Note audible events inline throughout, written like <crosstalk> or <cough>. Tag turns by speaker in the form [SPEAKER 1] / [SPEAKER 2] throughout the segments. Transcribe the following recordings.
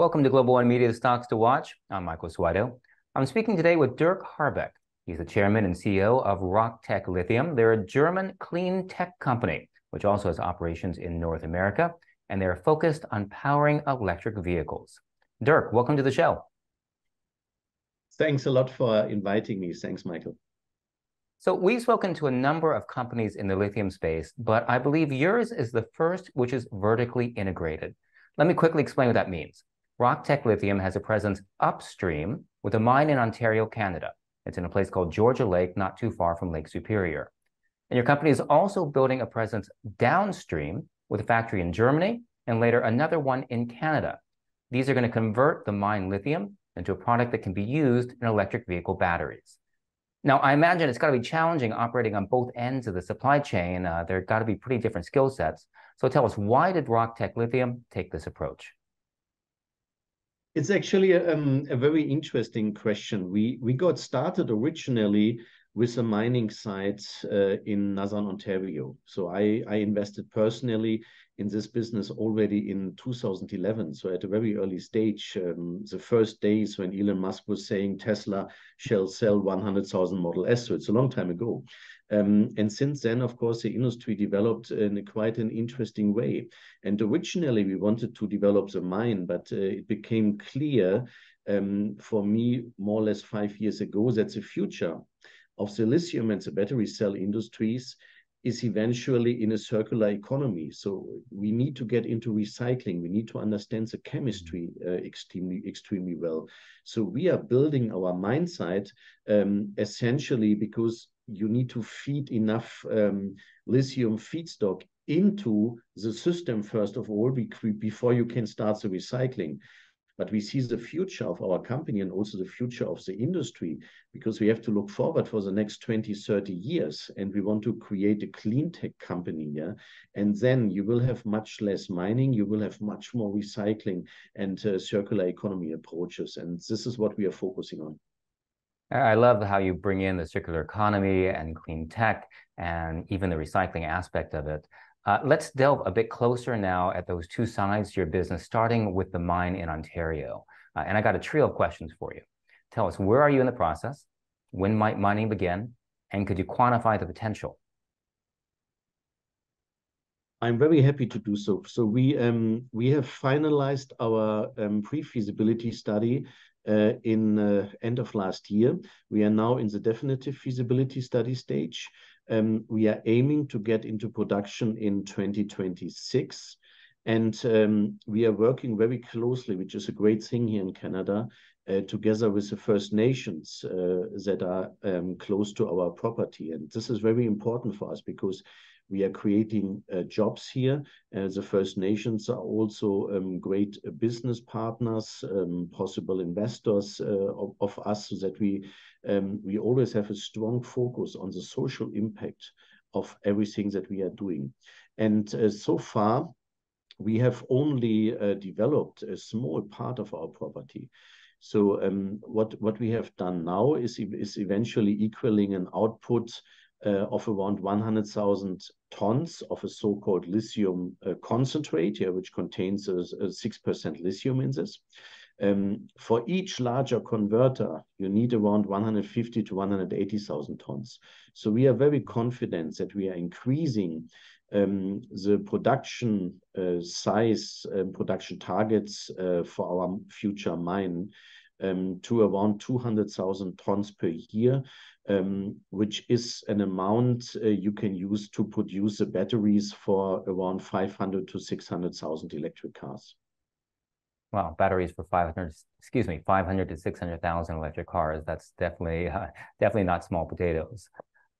[SPEAKER 1] Welcome to Global One Media Stocks to Watch. I'm Michael Suido. I'm speaking today with Dirk Harbecke. He's the chairman and CEO of Rock Tech Lithium. They're a German clean tech company, which also has operations in North America, and they're focused on powering electric vehicles. Dirk, welcome to the show.
[SPEAKER 2] Thanks a lot for inviting me. Thanks, Michael.
[SPEAKER 1] So we've spoken to a number of companies in the lithium space, but I believe yours is the first which is vertically integrated. Let me quickly explain what that means. Rock Tech Lithium has a presence upstream with a mine in Ontario, Canada. It's in a place called Georgia Lake, not too far from Lake Superior. And your company is also building a presence downstream with a factory in Germany and later another one in Canada. These are going to convert the mine lithium into a product that can be used in electric vehicle batteries. Now, I imagine it's got to be challenging operating on both ends of the supply chain. Uh, there got to be pretty different skill sets. So tell us, why did Rock Tech Lithium take this approach?
[SPEAKER 2] It's actually a, um, a very interesting question. We we got started originally with a mining site uh, in Northern Ontario. So I, I invested personally in this business already in 2011. So at a very early stage, um, the first days when Elon Musk was saying Tesla shall sell 100,000 Model S. So it's a long time ago. Um, and since then, of course, the industry developed in quite an interesting way. And originally, we wanted to develop the mine, but uh, it became clear um, for me more or less five years ago that the future of the lithium and the battery cell industries is eventually in a circular economy. So we need to get into recycling. We need to understand the chemistry uh, extremely, extremely well. So we are building our mine site um, essentially because you need to feed enough um, lithium feedstock into the system first of all before you can start the recycling. But we see the future of our company and also the future of the industry because we have to look forward for the next 20, 30 years. And we want to create a clean tech company. Yeah. And then you will have much less mining, you will have much more recycling and uh, circular economy approaches. And this is what we are focusing on.
[SPEAKER 1] I love how you bring in the circular economy and clean tech and even the recycling aspect of it. Uh, let's delve a bit closer now at those two sides to your business, starting with the mine in Ontario. Uh, and I got a trio of questions for you. Tell us, where are you in the process? When might mining begin? And could you quantify the potential?
[SPEAKER 2] I'm very happy to do so. So we um, we have finalized our um, pre-feasibility study in uh, end of last year. We are now in the definitive feasibility study stage. Um, we are aiming to get into production in 2026. And um, we are working very closely, which is a great thing here in Canada, uh, together with the First Nations uh, that are um, close to our property. And this is very important for us because we are creating uh, jobs here. Uh, the First Nations are also um, great business partners, um, possible investors uh, of, of, us, so that we um, we always have a strong focus on the social impact of everything that we are doing. And uh, so far, we have only uh, developed a small part of our property. So um, what what we have done now is is eventually equaling an output uh, of around 100,000 tons of a so-called lithium uh, concentrate here, which contains a 6% lithium in this. Um, for each larger converter, you need around 150 to 180,000 tons. So we are very confident that we are increasing um, the production uh, size and production targets uh, for our future mine um, to around 200,000 tons per year, um, which is an amount uh, you can use to produce the batteries for around 500 to 600,000 electric cars.
[SPEAKER 1] Wow, batteries for 500, excuse me, 500 to 600,000 electric cars. That's definitely, uh, <laughs> definitely not small potatoes.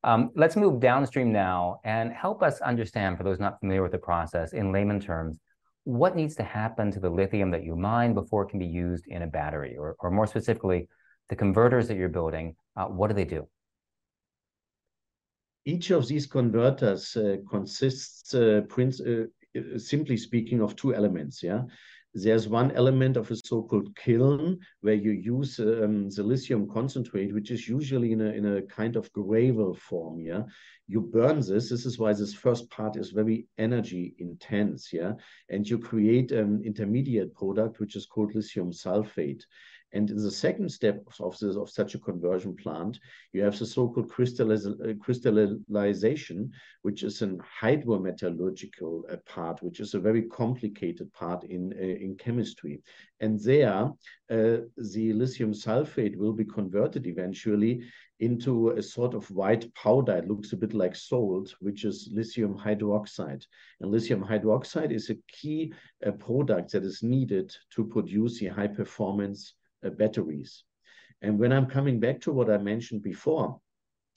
[SPEAKER 1] Um, let's move downstream now and help us understand, for those not familiar with the process, in layman terms, what needs to happen to the lithium that you mine before it can be used in a battery? Or, or more specifically, the converters that you're building, uh, what do they do?
[SPEAKER 2] Each of these converters uh, consists, uh, uh simply speaking, of two elements. Yeah, There's one element of a so-called kiln where you use um, the lithium concentrate, which is usually in a, in a kind of gravel form, yeah? You burn this. This is why this first part is very energy intense, yeah? And you create an intermediate product, which is called lithium sulfate. And in the second step of, this, of such a conversion plant, you have the so-called uh, crystallization, which is an hydrometallurgical uh, part, which is a very complicated part in, uh, in chemistry. And there, uh, the lithium sulfate will be converted eventually into a sort of white powder. It looks a bit like salt, which is lithium hydroxide. And lithium hydroxide is a key uh, product that is needed to produce the high performance batteries. And when I'm coming back to what I mentioned before,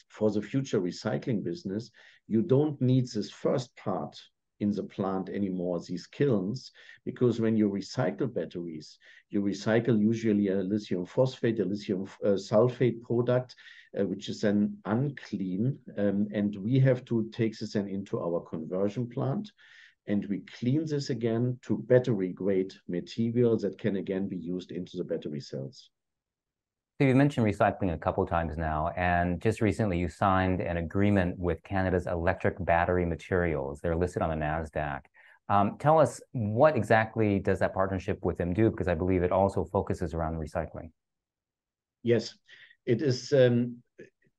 [SPEAKER 2] for the future recycling business, you don't need this first part in the plant anymore, these kilns, because when you recycle batteries, you recycle usually a lithium phosphate, a lithium uh, sulfate product, uh, which is then unclean. Um, and we have to take this then into our conversion plant and we clean this again to battery grade material that can again be used into the battery cells.
[SPEAKER 1] So you mentioned recycling a couple times now, and just recently you signed an agreement with Canada's Electra Battery Materials. They're listed on the NASDAQ. Um, tell us what exactly does that partnership with them do? Because I believe it also focuses around recycling.
[SPEAKER 2] Yes, it is. Um,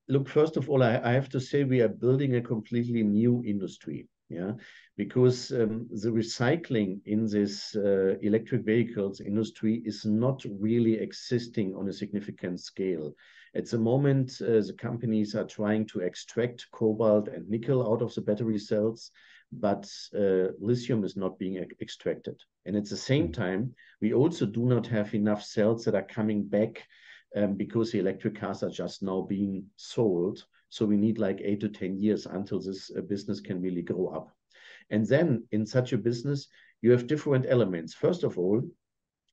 [SPEAKER 2] look, first of all, I, I have to say we are building a completely new industry yeah because um, the recycling in this uh, electric vehicles industry is not really existing on a significant scale at the moment uh, the companies are trying to extract cobalt and nickel out of the battery cells but uh, lithium is not being extracted and at the same mm. time we also do not have enough cells that are coming back um, because the electric cars are just now being sold so we need like eight to 10 years until this uh, business can really grow up. And then in such a business, you have different elements. First of all,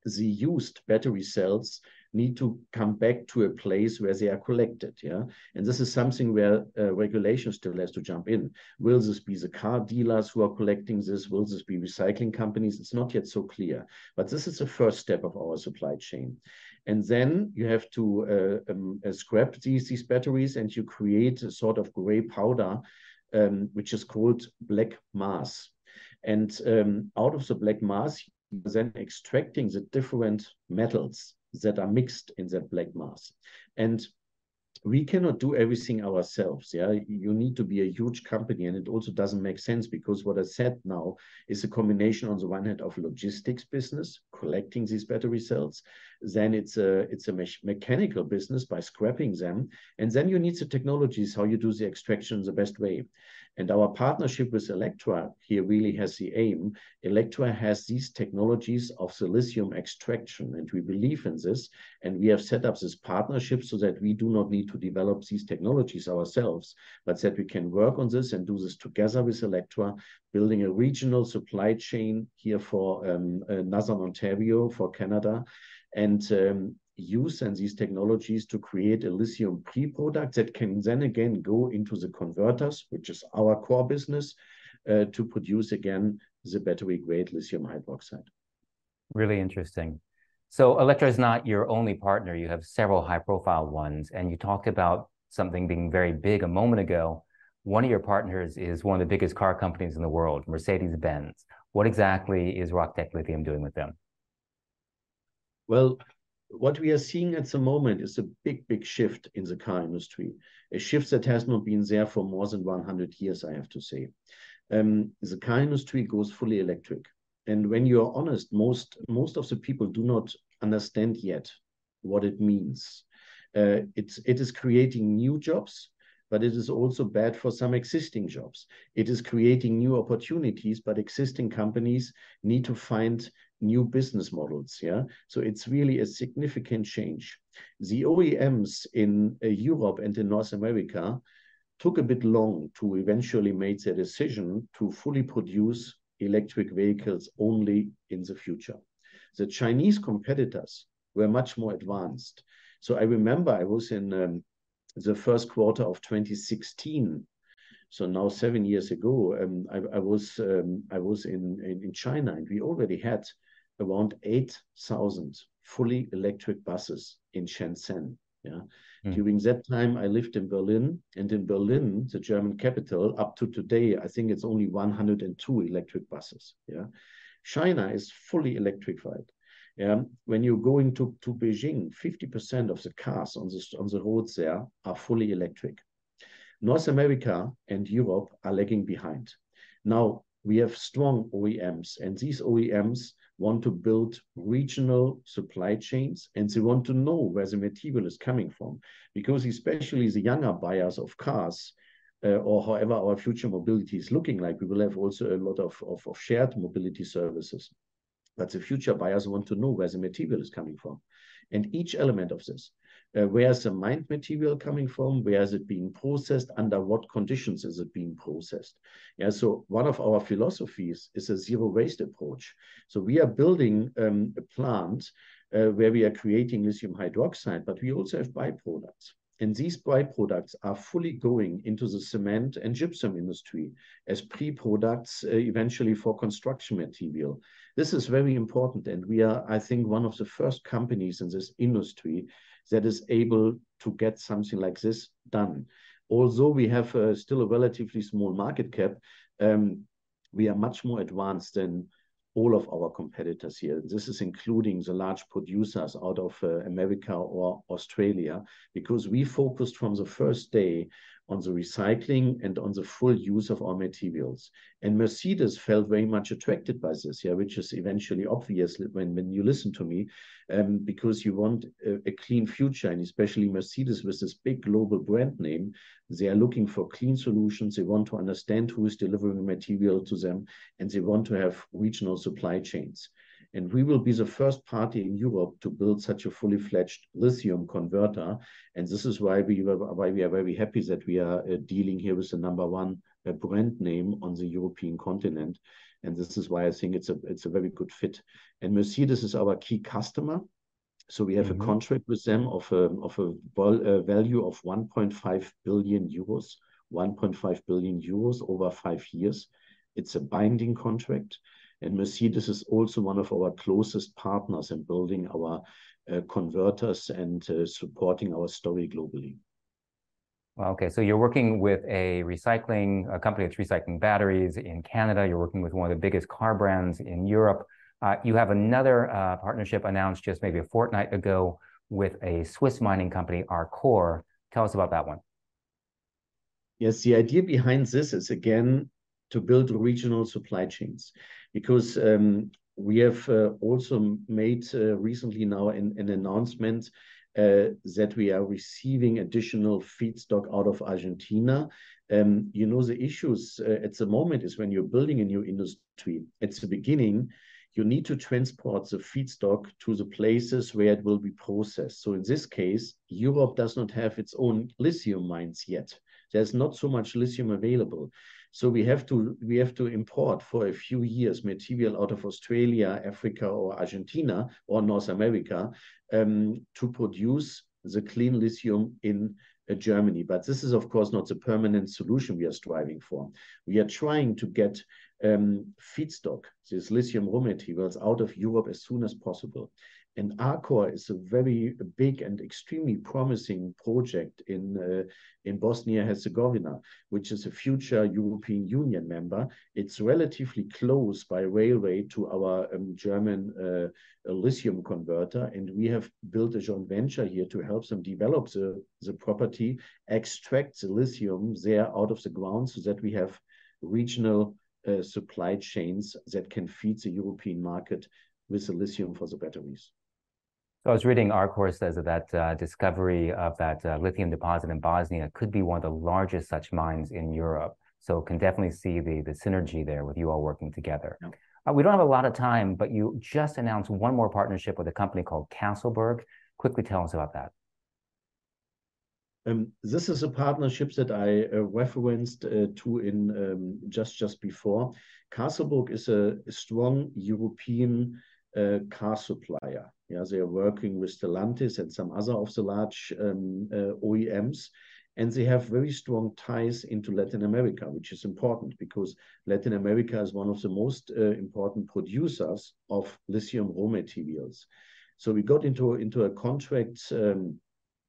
[SPEAKER 2] the used battery cells need to come back to a place where they are collected. Yeah, and this is something where uh, regulation still has to jump in. Will this be the car dealers who are collecting this? Will this be recycling companies? It's not yet so clear, but this is the first step of our supply chain. And then you have to uh, um, uh, scrap these, these batteries and you create a sort of gray powder, um, which is called black mass. And um, out of the black mass, then extracting the different metals that are mixed in that black mass. And we cannot do everything ourselves. Yeah, you need to be a huge company, and it also doesn't make sense because what I said now is a combination on the one hand of logistics business, collecting these battery cells, then it's a it's a me mechanical business by scrapping them, and then you need the technologies how you do the extraction the best way. And our partnership with Electra here really has the aim. Electra has these technologies of the lithium extraction, and we believe in this. And we have set up this partnership so that we do not need to develop these technologies ourselves, but that we can work on this and do this together with Electra, building a regional supply chain here for um, uh, Northern Ontario, for Canada. And um, use and these technologies to create a lithium pre-product that can then again go into the converters, which is our core business, uh, to produce again the battery grade lithium hydroxide.
[SPEAKER 1] Really interesting. So Electra is not your only partner. You have several high profile ones, and you talked about something being very big a moment ago. One of your partners is one of the biggest car companies in the world, Mercedes Benz. What exactly is Rock Tech Lithium doing with them?
[SPEAKER 2] Well, what we are seeing at the moment is a big, big shift in the car industry, a shift that has not been there for more than 100 years, I have to say. Um, the car industry goes fully electric. And when you are honest, most, most of the people do not understand yet what it means. Uh, it's, it is creating new jobs, but it is also bad for some existing jobs. It is creating new opportunities, but existing companies need to find new business models. Yeah, so it's really a significant change. The OEMs in uh, Europe and in North America took a bit long to eventually make their decision to fully produce electric vehicles only in the future. The Chinese competitors were much more advanced. So I remember I was in um, the first quarter of 2016 so now seven years ago um, I, I, was um, I was in, in, in China and we already had around 8,000 fully electric buses in Shenzhen. Yeah. Mm. During that time, I lived in Berlin, and in Berlin, the German capital, up to today, I think it's only 102 electric buses. Yeah. China is fully electrified. Yeah. When you're going to, to Beijing, 50% of the cars on the, on the roads there are fully electric. North America and Europe are lagging behind. Now, we have strong OEMs, and these OEMs want to build regional supply chains, and they want to know where the material is coming from. Because especially the younger buyers of cars, uh, or however our future mobility is looking like, we will have also a lot of, of, of shared mobility services. But the future buyers want to know where the material is coming from. And each element of this, uh, where is the mined material coming from? Where is it being processed? Under what conditions is it being processed? Yeah, so one of our philosophies is a zero waste approach. So we are building um, a plant uh, where we are creating lithium hydroxide, but we also have byproducts. And these byproducts are fully going into the cement and gypsum industry as pre-products uh, eventually for construction material. This is very important. And we are, I think, one of the first companies in this industry that is able to get something like this done. Although we have uh, still a relatively small market cap, um, we are much more advanced than all of our competitors here. This is including the large producers out of uh, America or Australia, because we focused from the first day on the recycling and on the full use of our materials. And Mercedes felt very much attracted by this, yeah, which is eventually obvious when, when you listen to me, um, because you want a, a, clean future, and especially Mercedes with this big global brand name, they are looking for clean solutions. They want to understand who is delivering material to them, and they want to have regional supply chains. And we will be the first party in Europe to build such a fully fledged lithium converter. And this is why we, why we are very happy that we are uh, dealing here with the number one uh, brand name on the European continent. And this is why I think it's a, it's a very good fit. And Mercedes is our key customer. So we have mm -hmm. a mm-hmm. contract with them of a, of a uh, value of 1.5 billion euros, 1.5 billion euros over five years. It's a binding contract. And Mercedes is also one of our closest partners in building our uh, converters and uh, supporting our story globally.
[SPEAKER 1] Well, okay, so you're working with a recycling a company that's recycling batteries in Canada. You're working with one of the biggest car brands in Europe. Uh, you have another uh, partnership announced just maybe a fortnight ago with a Swiss mining company, Arcore. Tell us about that one.
[SPEAKER 2] Yes, the idea behind this is again to build regional supply chains because um, we have uh, also made uh, recently now an, an announcement uh, that we are receiving additional feedstock out of Argentina. Um, you know, the issues uh, at the moment is when you're building a new industry, at the beginning, you need to transport the feedstock to the places where it will be processed. So in this case, Europe does not have its own lithium mines yet. There's not so much lithium available. So we have to we have to import for a few years material out of Australia, Africa, or Argentina or North America um, to produce the clean lithium in uh, Germany. But this is, of course, not the permanent solution we are striving for. We are trying to get um, feedstock, these lithium raw materials, out of Europe as soon as possible. And Arcore is a very big and extremely promising project in uh, in Bosnia Herzegovina, which is a future European Union member. It's relatively close by railway to our um, German uh, lithium converter, and we have built a joint venture here to help them develop the the property, extract the lithium there out of the ground, so that we have regional uh, supply chains that can feed the European market with the lithium for the batteries.
[SPEAKER 1] So I was reading Arcore says that that uh, discovery of that uh, lithium deposit in Bosnia could be one of the largest such mines in Europe. So can definitely see the the synergy there with you all working together. Yep. Uh, we don't have a lot of time, but you just announced one more partnership with a company called Castleberg. Quickly tell us about that.
[SPEAKER 2] Um, this is a partnership that I uh, referenced uh, to in um, just just before. Castleberg is a, a strong European uh, car supplier. Yeah, they are working with Stellantis and some other of the large um, uh, OEMs. and they have very strong ties into Latin America, which is important because Latin America is one of the most uh, important producers of lithium raw materials. So we got into into a contract. Um,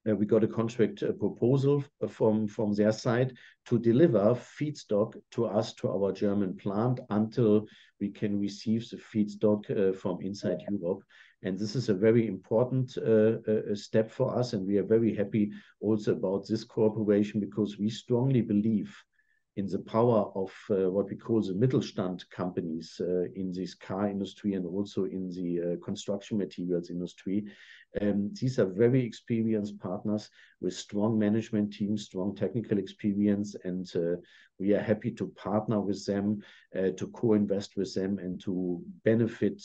[SPEAKER 2] we got a contract uh, proposal from from their side to deliver feedstock to us to our German plant until we can receive the feedstock uh, from inside Europe. And this is a very important uh, uh, step for us. And we are very happy also about this cooperation because we strongly believe in the power of uh, what we call the Mittelstand companies uh, in this car industry and also in the uh, construction materials industry. Um, these are very experienced partners with strong management teams, strong technical experience, and uh, we are happy to partner with them, to co-invest with them, and to benefit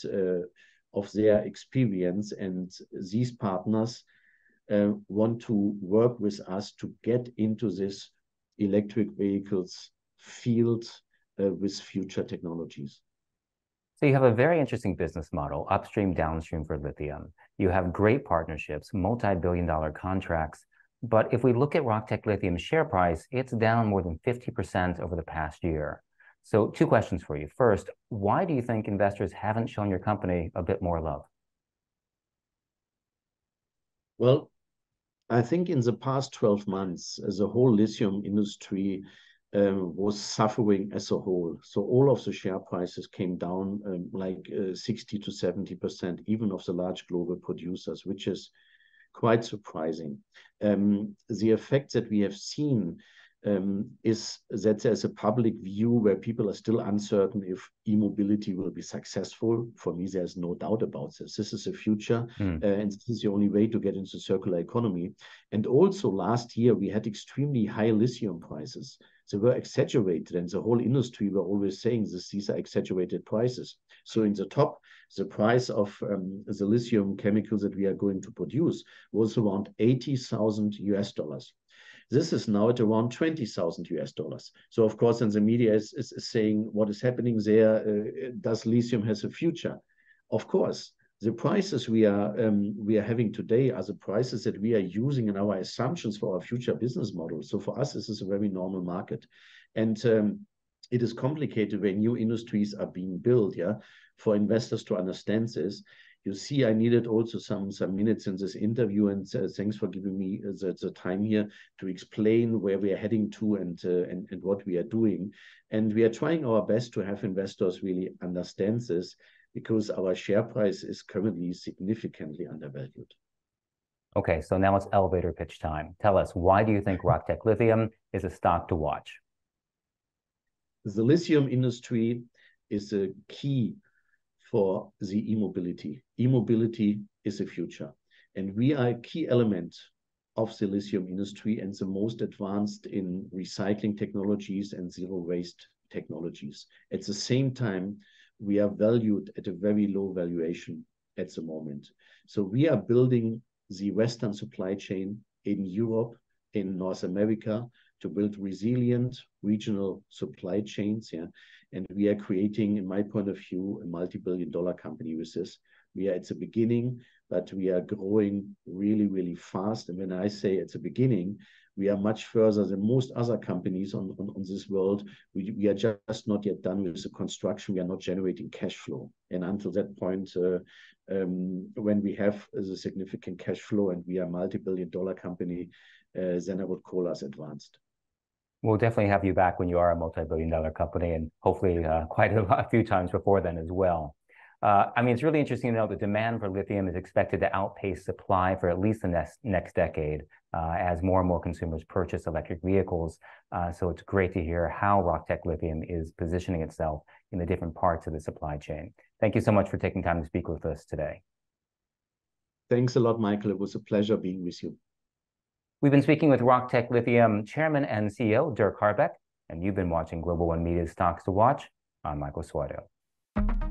[SPEAKER 2] of their experience. And these partners uh, want to work with us to get into this electric vehicles field uh, with future technologies.
[SPEAKER 1] So you have a very interesting business model, upstream, downstream for lithium. You have great partnerships, multi-billion dollar contracts. But if we look at Rock Tech Lithium's share price, it's down more than 50% over the past year. So two questions for you. First, why do you think investors haven't shown your company a bit more love?
[SPEAKER 2] Well, I think in the past 12 months, the whole lithium industry um, was suffering as a whole. So all of the share prices came down um, like uh, 60 to 70%, even of the large global producers, which is quite surprising. Um, the effect that we have seen um, is that there's a public view where people are still uncertain if e-mobility will be successful. For me, there's no doubt about this. This is the future, mm. uh, and this is the only way to get into circular economy. And also, last year we had extremely high lithium prices. They were exaggerated, and the whole industry were always saying this. These are exaggerated prices. So in the top, the price of um, the lithium chemicals that we are going to produce was around 80,000 US dollars. This is now at around 20,000 US dollars. So of course, and the media is, is, is saying what is happening there. Uh, does lithium has a future? Of course, the prices we are um, we are having today are the prices that we are using in our assumptions for our future business model. So for us, this is a very normal market, and um, it is complicated when new industries are being built. Yeah, for investors to understand this, you see, I needed also some some minutes in this interview, and uh, thanks for giving me uh, the, the, time here to explain where we are heading to and, uh, and and what we are doing. And we are trying our best to have investors really understand this because our share price is currently significantly undervalued.
[SPEAKER 1] Okay, so now it's elevator pitch time. Tell us, why do you think Rock Tech Lithium is a stock to watch?
[SPEAKER 2] The lithium industry is a key for the e-mobility. E-mobility is the future. And we are a key element of the lithium industry and the most advanced in recycling technologies and zero waste technologies. At the same time, we are valued at a very low valuation at the moment. So we are building the Western supply chain in Europe, in North America, to build resilient regional supply chains. Yeah. And we are creating, in my point of view, a multi-billion dollar company with this. We are at the beginning, but we are growing really, really fast. And when I say at the beginning, we are much further than most other companies on, on, on this world. We, we are just not yet done with the construction. We are not generating cash flow. And until that point, uh, um, when we have a significant cash flow and we are a multi-billion dollar company, uh, then I would call us advanced.
[SPEAKER 1] We'll definitely have you back when you are a multi-billion dollar company and hopefully uh, <laughs> quite a, a, few times before then as well. Uh, I mean, it's really interesting to know the demand for lithium is expected to outpace supply for at least the next, next decade uh, as more and more consumers purchase electric vehicles. Uh, so it's great to hear how Rock Tech Lithium is positioning itself in the different parts of the supply chain. Thank you so much for taking time to speak with us today.
[SPEAKER 2] Thanks a lot, Michael. It was a pleasure being with you.
[SPEAKER 1] We've been speaking with Rock Tech Lithium Chairman and CEO Dirk Harbecke, and you've been watching Global One Media's Stocks to Watch. I'm Michael Suardo.